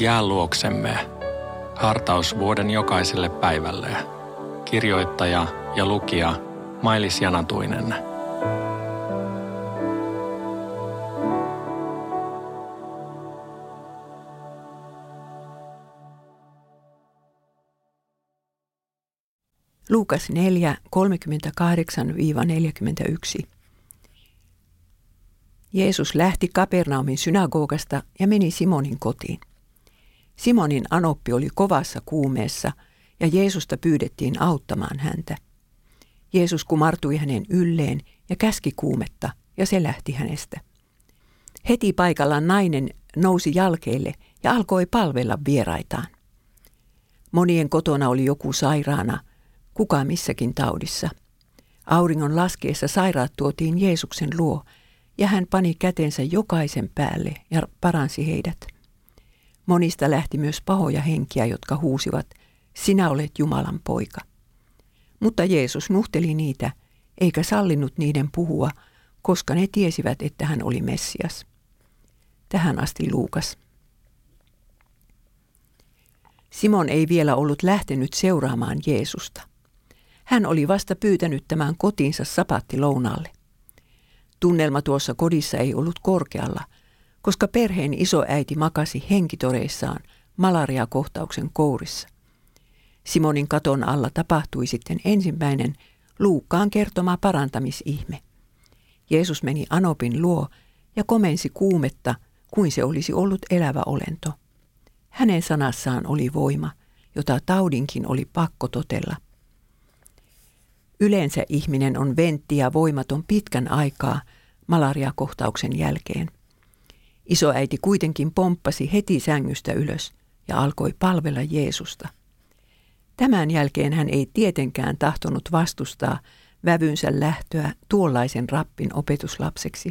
Jää luoksemme. Hartaus vuoden jokaiselle päivälle. Kirjoittaja ja lukija Mailis Janatuinen. Luukas 4, 38-41. Jeesus lähti Kapernaumin synagogasta ja meni Simonin kotiin. Simonin anoppi oli kovassa kuumeessa ja Jeesusta pyydettiin auttamaan häntä. Jeesus kumartui hänen ylleen ja käski kuumetta ja se lähti hänestä. Heti paikalla nainen nousi jalkeille ja alkoi palvella vieraitaan. Monien kotona oli joku sairaana, kuka missäkin taudissa. Auringon laskeessa sairaat tuotiin Jeesuksen luo ja hän pani kätensä jokaisen päälle ja paransi heidät. Monista lähti myös pahoja henkiä, jotka huusivat, sinä olet Jumalan poika. Mutta Jeesus nuhteli niitä, eikä sallinut niiden puhua, koska ne tiesivät, että hän oli Messias. Tähän asti Luukas. Simon ei vielä ollut lähtenyt seuraamaan Jeesusta. Hän oli vasta pyytänyt tämän kotiinsa lounalle. Tunnelma tuossa kodissa ei ollut korkealla, koska perheen isoäiti makasi henkitoreissaan malariakohtauksen kourissa. Simonin katon alla tapahtui sitten ensimmäinen Luukkaan kertoma parantamisihme. Jeesus meni Anopin luo ja komensi kuumetta, kuin se olisi ollut elävä olento. Hänen sanassaan oli voima, jota taudinkin oli pakko totella – Yleensä ihminen on ventti ja voimaton pitkän aikaa malariakohtauksen jälkeen. Isoäiti kuitenkin pomppasi heti sängystä ylös ja alkoi palvella Jeesusta. Tämän jälkeen hän ei tietenkään tahtonut vastustaa vävynsä lähtöä tuollaisen rappin opetuslapseksi.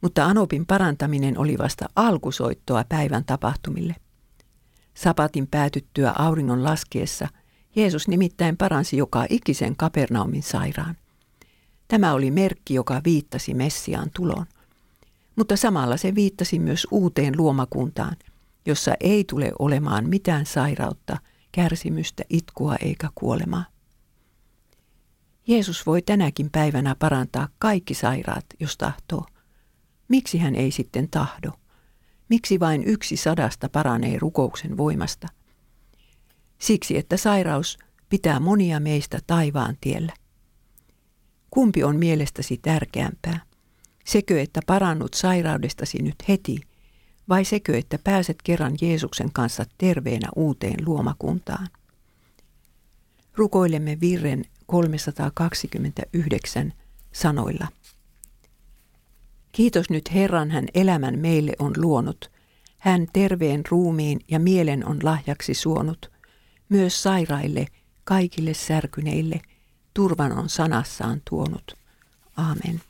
Mutta Anopin parantaminen oli vasta alkusoittoa päivän tapahtumille. Sapatin päätyttyä auringon laskeessa – Jeesus nimittäin paransi joka ikisen Kapernaumin sairaan. Tämä oli merkki, joka viittasi Messiaan tuloon. Mutta samalla se viittasi myös uuteen luomakuntaan, jossa ei tule olemaan mitään sairautta, kärsimystä, itkua eikä kuolemaa. Jeesus voi tänäkin päivänä parantaa kaikki sairaat, jos tahtoo. Miksi hän ei sitten tahdo? Miksi vain yksi sadasta paranee rukouksen voimasta – siksi että sairaus pitää monia meistä taivaan tiellä. Kumpi on mielestäsi tärkeämpää? Sekö, että parannut sairaudestasi nyt heti, vai sekö, että pääset kerran Jeesuksen kanssa terveenä uuteen luomakuntaan? Rukoilemme virren 329 sanoilla. Kiitos nyt Herran hän elämän meille on luonut. Hän terveen ruumiin ja mielen on lahjaksi suonut myös sairaille, kaikille särkyneille, turvan on sanassaan tuonut. Aamen.